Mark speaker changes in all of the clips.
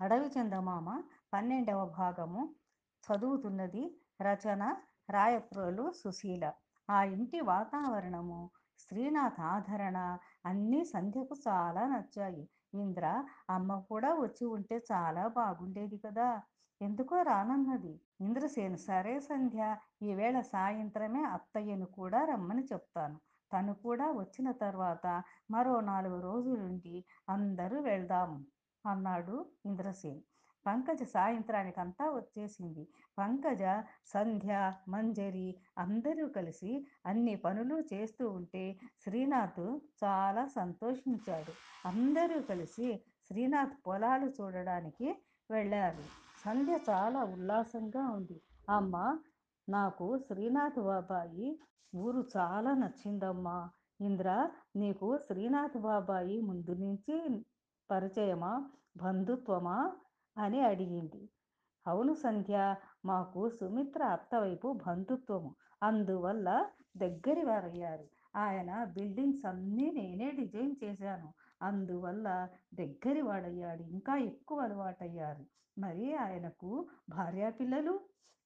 Speaker 1: అడవి చందమామ పన్నెండవ భాగము చదువుతున్నది రచన రాయప్రోలు సుశీల. ఆ ఇంటి వాతావరణము శ్రీనాథ్ ఆదరణ అన్నీ సంధ్యకు చాలా నచ్చాయి. ఇంద్ర అమ్మ కూడా వచ్చి ఉంటే చాలా బాగుండేది కదా. ఎందుకో రానన్నది. ఇంద్రసేను సరే సంధ్య ఈవేళ సాయంత్రమే అత్తయ్యను కూడా రమ్మని చెప్తాను. తను కూడా వచ్చిన తర్వాత మరో నాలుగు రోజులుండి అందరూ వెళ్దాము. అన్నాడు ఇంద్రసేన్. పంకజ సాయంత్రానికంతా వచ్చేసింది. పంకజ సంధ్య మంజరి అందరూ కలిసి అన్ని పనులు చేస్తూ ఉంటే శ్రీనాథ్ చాలా సంతోషించాడు. అందరూ కలిసి శ్రీనాథ్ పొలాలు చూడడానికి వెళ్ళారు. సంధ్య చాలా ఉల్లాసంగా ఉంది. అమ్మ నాకు శ్రీనాథ్ బాబాయి ఊరు చాలా నచ్చిందమ్మా. ఇంద్ర నీకు శ్రీనాథ్ బాబాయి ముందు నుంచి పరిచయమా? బంధుత్వమా? అని అడిగింది. అవును సంధ్య మాకు సుమిత్ర అత్తవైపు బంధుత్వము. అందువల్ల దగ్గరి వారయ్యారు. ఆయన బిల్డింగ్స్ అన్నీ నేనే డిజైన్ చేశాను. అందువల్ల దగ్గరి వాడయ్యాడు. ఇంకా ఎక్కువ అలవాటయ్యారు. మరి ఆయనకు భార్యాపిల్లలు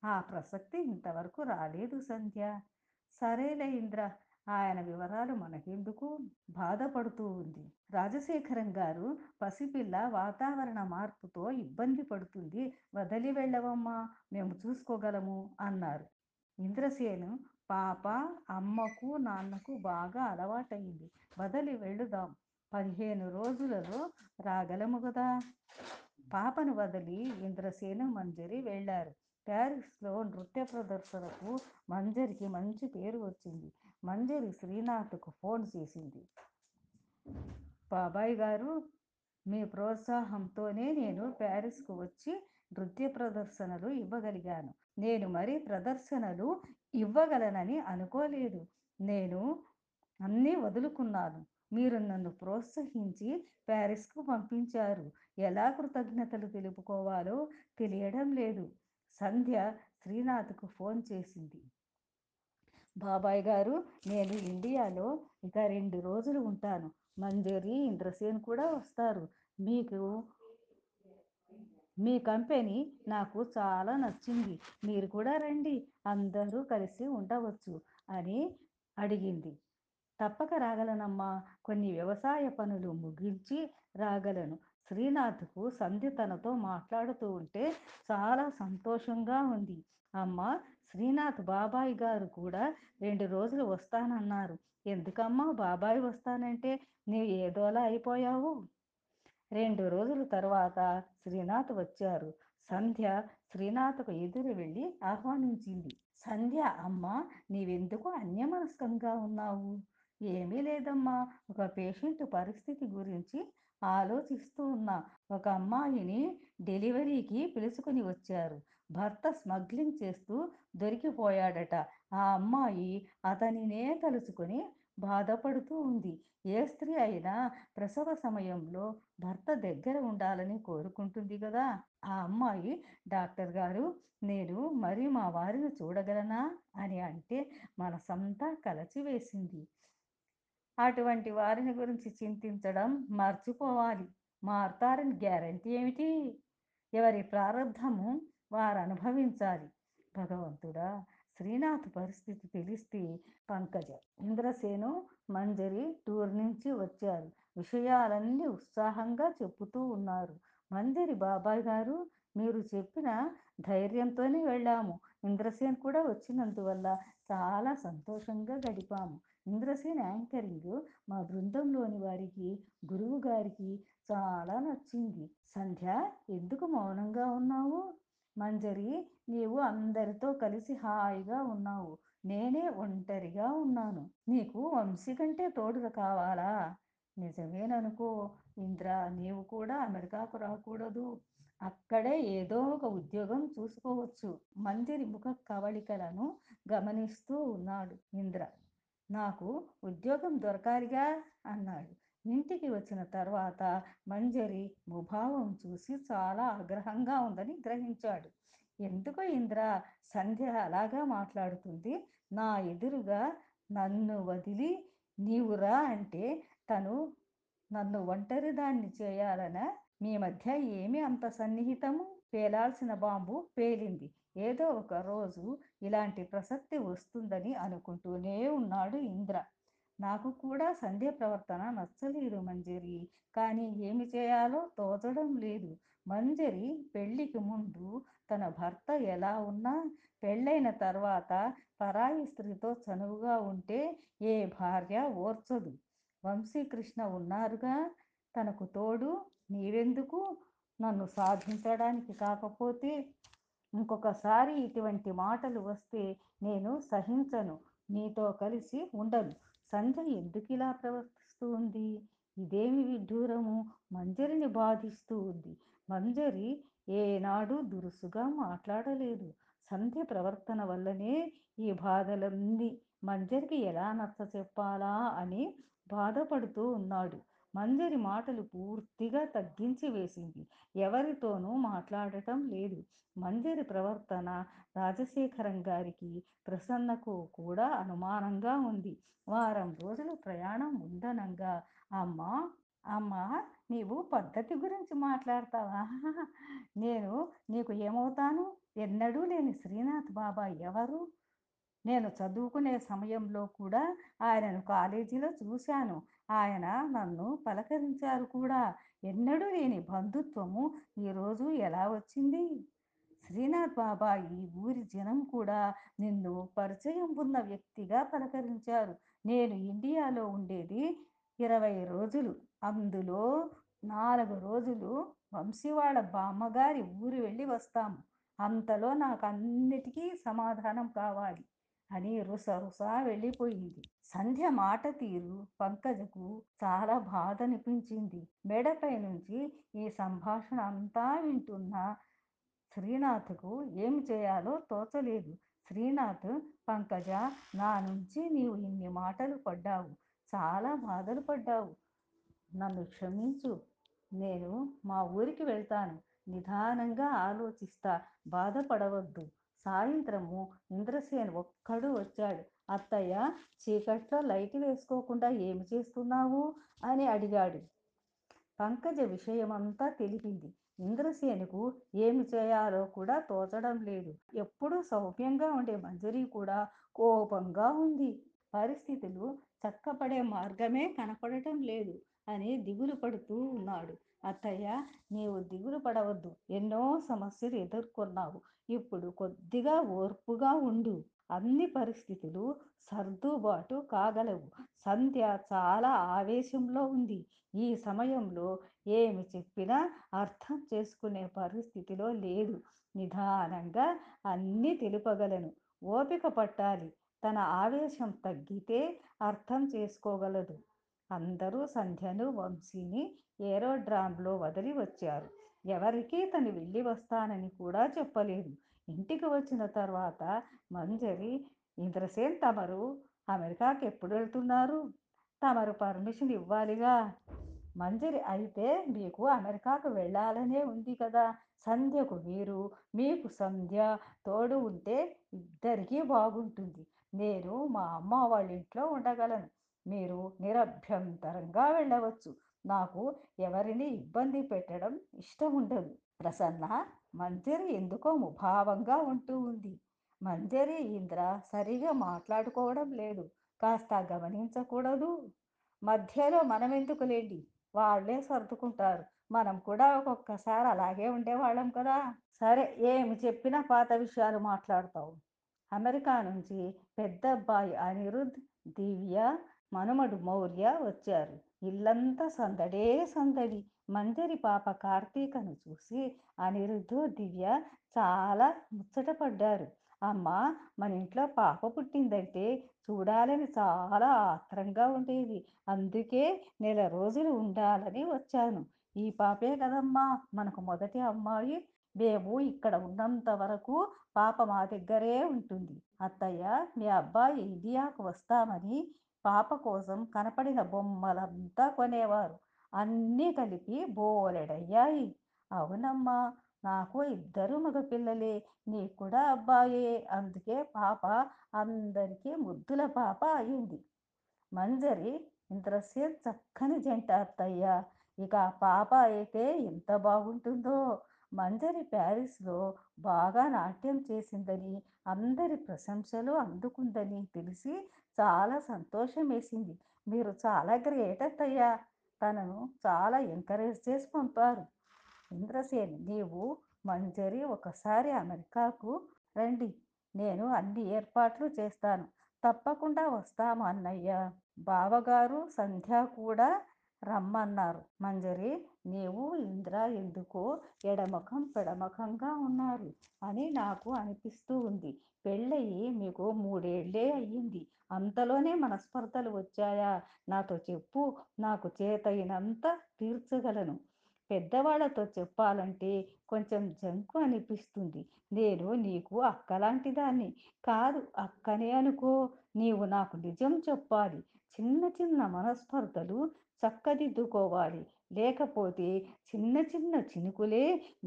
Speaker 1: ఆ ప్రసక్తి ఇంతవరకు రాలేదు సంధ్య. సరేలే ఇంద్ర ఆయన వివరాలు మనకెందుకు? బాధపడుతూ ఉంది. రాజశేఖరం గారు పసిపిల్ల వాతావరణ మార్పుతో ఇబ్బంది పడుతుంది. వదిలి వెళ్ళవమ్మా మేము చూసుకోగలము అన్నారు. ఇంద్రసేను పాప అమ్మకు నాన్నకు బాగా అలవాటైంది వదిలి వెళ్ళుదాం పదిహేను రోజులలో రాగలము కదా పాపను వదిలి ఇంద్రసేను మంజరి వెళ్ళారు. ప్యారిస్లో నృత్య ప్రదర్శనకు మంజరికి మంచి పేరు వచ్చింది. మంజరి శ్రీనాథ్కు ఫోన్ చేసింది. బాబాయ్ గారు మీ ప్రోత్సాహంతోనే నేను ప్యారిస్కు వచ్చి నృత్య ప్రదర్శనలు ఇవ్వగలిగాను. నేను మరి ప్రదర్శనలు ఇవ్వగలనని అనుకోలేదు. నేను అన్నీ వదులుకున్నాను. మీరు నన్ను ప్రోత్సహించి ప్యారిస్కు పంపించారు. ఎలా కృతజ్ఞతలు తెలుపుకోవాలో తెలియడం లేదు. సంధ్య శ్రీనాథ్కు ఫోన్ చేసింది. బాబాయ్ గారు నేను ఇండియాలో ఇక రెండు రోజులు ఉంటాను. మంజరి ఇంద్రసేన్ కూడా వస్తారు. మీకు మీ కంపెనీ నాకు చాలా నచ్చింది. మీరు కూడా రండి. అందరూ కలిసి ఉండవచ్చు అని అడిగింది. తప్పక రాగలనమ్మా. కొన్ని వ్యవసాయ పనులు ముగించి రాగలను. శ్రీనాథ్కు సంధ్య తనతో మాట్లాడుతూ ఉంటే చాలా సంతోషంగా ఉంది. అమ్మ శ్రీనాథ్ బాబాయ్ గారు కూడా రెండు రోజులు వస్తానన్నారు. ఎందుకమ్మా బాబాయ్ వస్తానంటే నీవు ఏదోలా అయిపోయావు? రెండు రోజుల తర్వాత శ్రీనాథ్ వచ్చారు. సంధ్య శ్రీనాథ్కు ఎదురు వెళ్ళి ఆహ్వానించింది. సంధ్య అమ్మ నీవెందుకు అన్యమనస్కంగా ఉన్నావు? ఏమీ లేదమ్మా. ఒక పేషెంట్ పరిస్థితి గురించి ఆలోచిస్తూ ఉన్నా ఒక అమ్మాయిని డెలివరీకి పిలుచుకుని వచ్చారు. భర్త స్మగ్లింగ్ చేస్తూ దొరికిపోయాడట. ఆ అమ్మాయి అతనినే తలుచుకొని బాధపడుతూ ఉంది. ఏ స్త్రీ అయినా ప్రసవ సమయంలో భర్త దగ్గర ఉండాలని కోరుకుంటుంది కదా. ఆ అమ్మాయి డాక్టర్ గారు నేను మరి మా వారిని చూడగలనా? అని అంటే మనసంతా కలచివేసింది. అటువంటి వారిని గురించి చింతించడం మర్చిపోవాలి. మారుతారని గ్యారంటీ ఏమిటి? ఎవరి ప్రారంధము వారు అనుభవించాలి. భగవంతుడా శ్రీనాథ్ పరిస్థితి తెలిస్తే పంకజ ఇంద్రసేను మంజరి టూర్ నుంచి వచ్చారు. విషయాలన్నీ ఉత్సాహంగా చెప్పుతూ ఉన్నారు. మంజరి బాబాయ్ గారు మీరు చెప్పిన ధైర్యంతోనే వెళ్ళాము. ఇంద్రసేన్ కూడా వచ్చినందువల్ల చాలా సంతోషంగా గడిపాము. ఇంద్రసేన్ యాంకరింగ్ మా బృందంలోని వారికి గురువు గారికి చాలా నచ్చింది. సంధ్య ఎందుకు మౌనంగా ఉన్నావు? మంజరి నీవు అందరితో కలిసి హాయిగా ఉన్నావు. నేనే ఒంటరిగా ఉన్నాను. నీకు వంశీ కంటే తోడుగా కావాలా? నిజమేననుకో ఇంద్ర నీవు కూడా అమెరికాకు రాకూడదు. అక్కడే ఏదో ఒక ఉద్యోగం చూసుకోవచ్చు. మందిరి ముఖ కవళికలను గమనిస్తూ ఉన్నాడు ఇంద్ర. నాకు ఉద్యోగం దొరకాలిగా అన్నాడు. ఇంటికి వచ్చిన తర్వాత మంజరి ముభావం చూసి చాలా ఆగ్రహంగా ఉందని గ్రహించాడు. ఎందుకో ఇంద్ర సంధ్య అలాగా మాట్లాడుతుంది. నా ఎదురుగా నన్ను వదిలి నీవురా అంటే తను నన్ను ఒంటరిదాన్ని చేయాలన? మీ మధ్య ఏమి అంత సన్నిహితము? పేలాల్సిన బాంబు పేలింది. ఏదో ఒక రోజు ఇలాంటి ప్రసక్తి వస్తుందని అనుకుంటూనే ఉన్నాడు ఇంద్ర. నాకు కూడా సంధ్య ప్రవర్తన నచ్చలేదు మంజరి. కానీ ఏమి చేయాలో తోచడం లేదు. మంజరి పెళ్ళికి ముందు తన భర్త ఎలా ఉన్నా పెళ్ళైన తర్వాత పరాయి స్త్రీతో చనువుగా ఉంటే ఏ భార్య ఓర్చదు. వంశీకృష్ణ ఉన్నారుగా? తనకు తోడు నీవెందుకు? నన్ను సాధించడానికి కాకపోతే ఇంకొకసారి ఇటువంటి మాటలు వస్తే నేను సహించను. నీతో కలిసి ఉండను. సంధ్య ఎందుకు ఇలా ప్రవర్తిస్తూ ఉంది ఇదేమి విడ్డూరము? మంజరిని బాధిస్తూ ఉంది. మంజరి ఏనాడు దురుసుగా మాట్లాడలేదు. సంధ్య ప్రవర్తన వల్లనే ఈ బాధలన్నీ మంజరికి ఎలా నచ్చ చెప్పాలా అని బాధపడుతూ ఉన్నాడు. మంజరి మాటలు పూర్తిగా తగ్గించి వేసింది. ఎవరితోనూ మాట్లాడటం లేదు. మంజరి ప్రవర్తన రాజశేఖరం గారికి ప్రసన్నకు కూడా అనుమానంగా ఉంది. వారం రోజులు ప్రయాణం ఉందనంగా అమ్మా అమ్మా నీవు పద్ధతి గురించి మాట్లాడతావా? నేను నీకు ఏమవుతాను? ఎన్నడూ లేని శ్రీనాథ్ బాబా ఎవరు? నేను చదువుకునే సమయంలో కూడా ఆయనను కాలేజీలో చూశాను. ఆయన నన్ను పలకరించారు కూడా. ఎన్నడూ లేని బంధుత్వము ఈరోజు ఎలా వచ్చింది? శ్రీనాథ్ బాబా ఈ ఊరి జనం కూడా నిన్ను పరిచయం ఉన్న వ్యక్తిగా పలకరించారు. నేను ఇండియాలో ఉండేది ఇరవై రోజులు. అందులో నాలుగు రోజులు వంశీవాళ్ళ బామ్మగారి ఊరు వెళ్ళి వస్తాము. అంతలో నాకు అన్నిటికీ సమాధానం కావాలి. అని రుస వెళ్ళిపోయింది. సంధ్య మాట తీరు పంకజకు చాలా బాధ అనిపించింది మెడపై నుంచి ఈ సంభాషణ అంతా వింటున్న శ్రీనాథ్కు ఏమి చేయాలో తోచలేదు. శ్రీనాథ్ పంకజ నా నుంచి నీవు ఇన్ని మాటలు పడ్డావు. చాలా బాధలు పడ్డావు. నన్ను క్షమించు. నేను మా ఊరికి వెళ్తాను. నిదానంగా ఆలోచిస్తా. బాధపడవద్దు. సాయంత్రము ఇంద్రసేన్ ఒక్కడు వచ్చాడు. అత్తయ్య చీకట్లో లైట్ వేసుకోకుండా ఏమి చేస్తున్నావు? అని అడిగాడు. పంకజ విషయమంతా తెలిపింది. ఇంద్రసేనుకు ఏమి చేయాలో కూడా తోచడం లేదు. ఎప్పుడూ సౌమ్యంగా ఉండే మంజరి కూడా కోపంగా ఉంది. పరిస్థితులు చక్కపడే మార్గమే కనపడటం లేదు అని దిగులు పడుతూ ఉన్నాడు. అత్తయ్య నీవు దిగులు పడవద్దు. ఎన్నో సమస్యలు ఎదుర్కొన్నావు. ఇప్పుడు కొద్దిగా ఓర్పుగా ఉండు. అన్ని పరిస్థితులు సర్దుబాటు కాగలవు. సంధ్య చాలా ఆవేశంలో ఉంది. ఈ సమయంలో ఏమి చెప్పినా అర్థం చేసుకునే పరిస్థితిలో లేదు. నిదానంగా అన్నీ తెలుపగలను. ఓపిక పట్టాలి. తన ఆవేశం తగ్గితే అర్థం చేసుకోగలదు. అందరూ సంధ్యను వంశీని ఏరోడ్రామ్లో వదిలి వచ్చారు. ఎవరికీ తను వెళ్ళి వస్తానని కూడా చెప్పలేదు. ఇంటికి వచ్చిన తర్వాత మంజరి ఇంద్రసేన్ తమరు అమెరికాకి ఎప్పుడు వెళ్తున్నారు? తమరు పర్మిషన్ ఇవ్వాలిగా? మంజరి అయితే మీకు అమెరికాకు వెళ్ళాలనే ఉంది కదా. సంధ్యకు మీరు మీకు సంధ్య తోడు ఉంటే ఇద్దరికీ బాగుంటుంది. నేను మా అమ్మ వాళ్ళ ఇంట్లో ఉండగలను. మీరు నిరభ్యంతరంగా వెళ్ళవచ్చు. నాకు ఎవరిని ఇబ్బంది పెట్టడం ఇష్టం ఉండదు. ప్రసన్న మంజరి ఎందుకో ముభావంగా ఉంటూ ఉంది. మంజరి ఇంద్ర సరిగా మాట్లాడుకోవడం లేదు. కాస్త గమనించకూడదు. మధ్యలో మనం ఎందుకు లేండి? వాళ్ళే సర్దుకుంటారు. మనం కూడా ఒక్కొక్కసారి అలాగే ఉండేవాళ్ళం కదా. సరే ఏమి చెప్పినా పాత విషయాలు మాట్లాడతావు. అమెరికా నుంచి పెద్ద అబ్బాయి అనిరుద్ దివ్య మనుమడు మౌర్య వచ్చారు. ఇల్లంతా సందడే సందడి. మంజరి పాప కార్తీకను చూసి అనిరుద్ధు దివ్య చాలా ముచ్చటపడ్డారు అమ్మ మన ఇంట్లో పాప పుట్టిందంటే చూడాలని చాలా ఆత్రంగా ఉండేది. అందుకే నెల రోజులు ఉండాలని వచ్చాను. ఈ పాపే కదమ్మా మనకు మొదటి అమ్మాయి. మేము ఇక్కడ ఉన్నంత వరకు పాప మా దగ్గరే ఉంటుంది. అత్తయ్య మీ అబ్బాయి ఇండియాకు వస్తామని పాప కోసం కనపడిన బొమ్మలంతా కొనేవారు. అన్నీ కలిపి బోలెడయ్యాయి. అవునమ్మా నాకు ఇద్దరు మగపిల్లలే నీకు కూడా అబ్బాయే. అందుకే పాప అందరికీ ముద్దుల పాప అయింది. మంజరి ఇంద్రసేన్ చక్కని జంట అత్తయ్య. ఇక పాప అయితే ఎంత బాగుంటుందో. మంజరి ప్యారిస్లో బాగా నాట్యం చేసిందని అందరి ప్రశంసలు అందుకుందని తెలిసి చాలా సంతోషం వేసింది. మీరు చాలా గ్రేట్ అత్తయ్యా. తనను చాలా ఎంకరేజ్ చేసి పంపారు. ఇంద్రసేన్ నీవు మంజరి ఒకసారి అమెరికాకు రండి. నేను అన్ని ఏర్పాట్లు చేస్తాను. తప్పకుండా వస్తాము అన్నయ్య. బావగారు సంధ్య కూడా రమ్మన్నారు. మంజరి నీవు ఇంద్ర ఎందుకో ఎడమఖం పెడమఖంగా ఉన్నారు? అని నాకు అనిపిస్తూ ఉంది. పెళ్ళయి మీకు మూడేళ్ళే అయ్యింది. అంతలోనే మనస్పర్ధలు వచ్చాయా? నాతో చెప్పు. నాకు చేతయినంత తీర్చగలను. పెద్దవాళ్ళతో చెప్పాలంటే కొంచెం జంకు అనిపిస్తుంది. నేను నీకు అక్కలాంటి దాన్ని కాదు అక్కనే అనుకో. నీవు నాకు నిజం చెప్పాలి. చిన్న చిన్న మనస్పర్ధలు చక్కదిద్దుకోవాలి లేకపోతే చిన్న చిన్న చినుకులే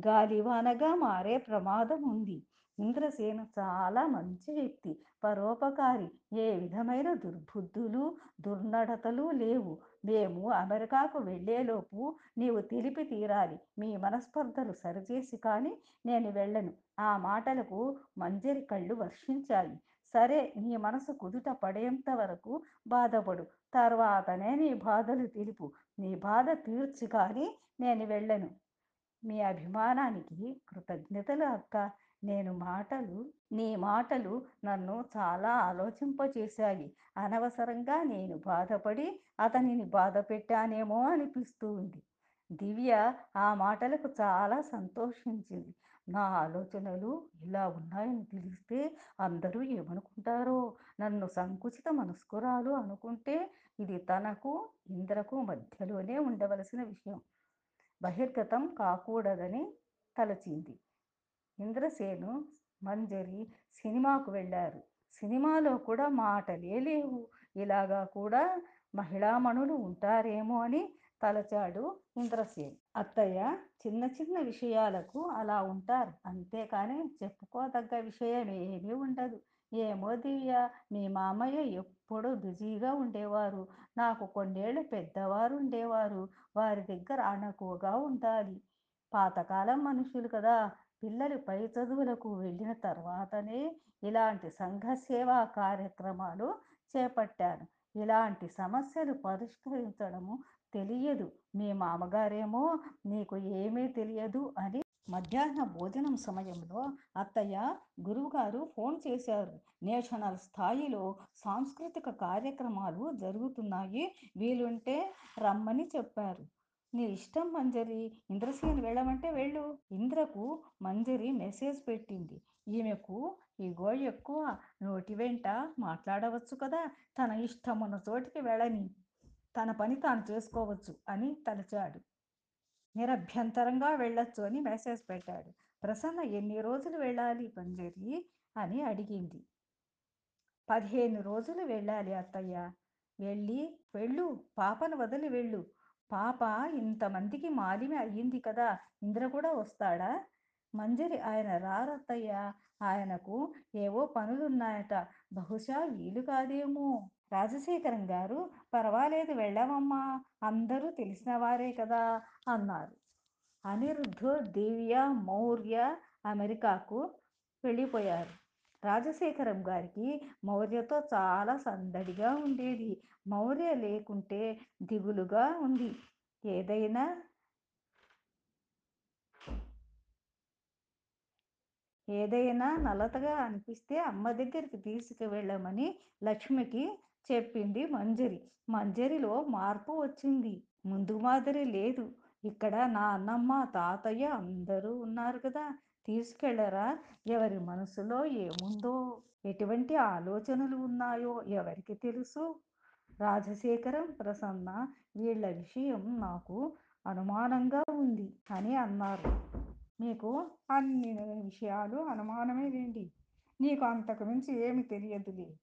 Speaker 1: గాలివానగా మారే ప్రమాదం ఉంది. ఇంద్రసేను చాలా మంచి వ్యక్తి పరోపకారి. ఏ విధమైన దుర్బుద్ధులు దుర్నడతలు లేవు. మేము అమెరికాకు వెళ్ళేలోపు నీవు తెలిపి తీరాలి. మీ మనస్పర్ధలు సరిచేసి కానీ నేను వెళ్ళను. ఆ మాటలకు మంజరి కళ్ళు వర్షించాయి. సరే నీ మనసు కుదుట పడేంత వరకు బాధపడు. తర్వాతనే నీ బాధలు తెలుపు. నీ బాధ తీర్చి కానీ నేను వెళ్ళను. మీ అభిమానానికి కృతజ్ఞతలు అక్క. నేను మాటలు నీ మాటలు నన్ను చాలా ఆలోచింపచేశాయి. అనవసరంగా నేను బాధపడి అతనిని బాధ పెట్టానేమో అనిపిస్తూ ఉంది. దివ్య ఆ మాటలకు చాలా సంతోషించింది. నా ఆలోచనలు ఇలా ఉన్నాయని తెలిస్తే అందరూ ఏమనుకుంటారో? నన్ను సంకుచిత మనస్కురాలు అనుకుంటే ఇది తనకు ఇంద్రకు మధ్యలోనే ఉండవలసిన విషయం. బహిర్గతం కాకూడదని తలచింది. ఇంద్రసేను మంజరి సినిమాకు వెళ్ళారు. సినిమాలో కూడా మాటలే లేవు. ఇలాగా కూడా మహిళామణులు ఉంటారేమో అని తలచాడు ఇంద్రసేన్. అత్తయ్య చిన్న చిన్న విషయాలకు అలా ఉంటారు. అంతేకాని చెప్పుకోదగ్గ విషయం ఏమీ ఉండదు. ఏమో దివ్య మీ మామయ్య ఎప్పుడూ బిజీగా ఉండేవారు. నాకు కొన్నేళ్ళు పెద్దవారు ఉండేవారు. వారి దగ్గర అణకువగా ఉండాలి. పాతకాలం మనుషులు కదా. పిల్లలు పై చదువులకు వెళ్ళిన తర్వాతనే ఇలాంటి సంఘ సేవా కార్యక్రమాలు చేపట్టాను. ఇలాంటి సమస్యలు పరిష్కరించడము తెలియదు. మీ మామగారేమో నీకు ఏమీ తెలియదు అని మధ్యాహ్న భోజనం సమయంలో అత్తయ్య గురువుగారు ఫోన్ చేశారు. నేషనల్ స్థాయిలో సాంస్కృతిక కార్యక్రమాలు జరుగుతున్నాయి. వీలుంటే రమ్మని చెప్పారు. నీ ఇష్టం మంజరి. ఇంద్రసేన్ వెళ్ళమంటే వెళ్ళు. ఇంద్రకు మంజరి మెసేజ్ పెట్టింది. ఈమెకు ఇగో ఎక్కువ నోటి వెంట మాట్లాడవచ్చు కదా. తన ఇష్టమున్న చోటికి వెళ్ళని. తన పని తాను చేసుకోవచ్చు అని తలచాడు. నిరభ్యంతరంగా వెళ్ళొచ్చు అని మెసేజ్ పెట్టాడు. ప్రసన్న ఎన్ని రోజులు వెళ్ళాలి మంజరి అని అడిగింది. పదిహేను రోజులు వెళ్ళాలి అత్తయ్య. వెళ్ళి వెళ్ళు పాపను వదిలి వెళ్ళు. పాప ఇంతమందికి మాలిమి అయ్యింది కదా ఇంద్ర కూడా వస్తాడా? మంజరి ఆయన రారత్తయ్య ఆయనకు ఏవో పనులున్నాయట. బహుశా వీలు కాదేమో. రాజశేఖరం గారు పర్వాలేదు వెళ్ళామమ్మా అందరూ తెలిసిన వారే కదా అన్నారు. అనిరుద్ధు దివ్య మౌర్య అమెరికాకు వెళ్ళిపోయారు. రాజశేఖరం గారికి మౌర్యతో చాలా సందడిగా ఉండేది. మౌర్య లేకుంటే దిగులుగా ఉంది. ఏదైనా ఏదైనా నలతగా అనిపిస్తే అమ్మ దగ్గరికి తీసుకువెళ్ళమని లక్ష్మికి చెప్పింది మంజరి. మంజరిలో మార్పు వచ్చింది. ముందు మాదిరి లేదు. ఇక్కడ నా అన్నమ్మ తాతయ్య అందరూ ఉన్నారు కదా. తీసుకెళ్ళరా ఎవరి మనసులో ఏముందో? ఎటువంటి ఆలోచనలు ఉన్నాయో ఎవరికి తెలుసు? రాజశేఖరం ప్రసన్న వీళ్ళ విషయం నాకు అనుమానంగా ఉంది అని అన్నారు. మీకు అన్ని విషయాలు అనుమానమే లేండి నీకు అంతకు మించి ఏమి తెలియదులే.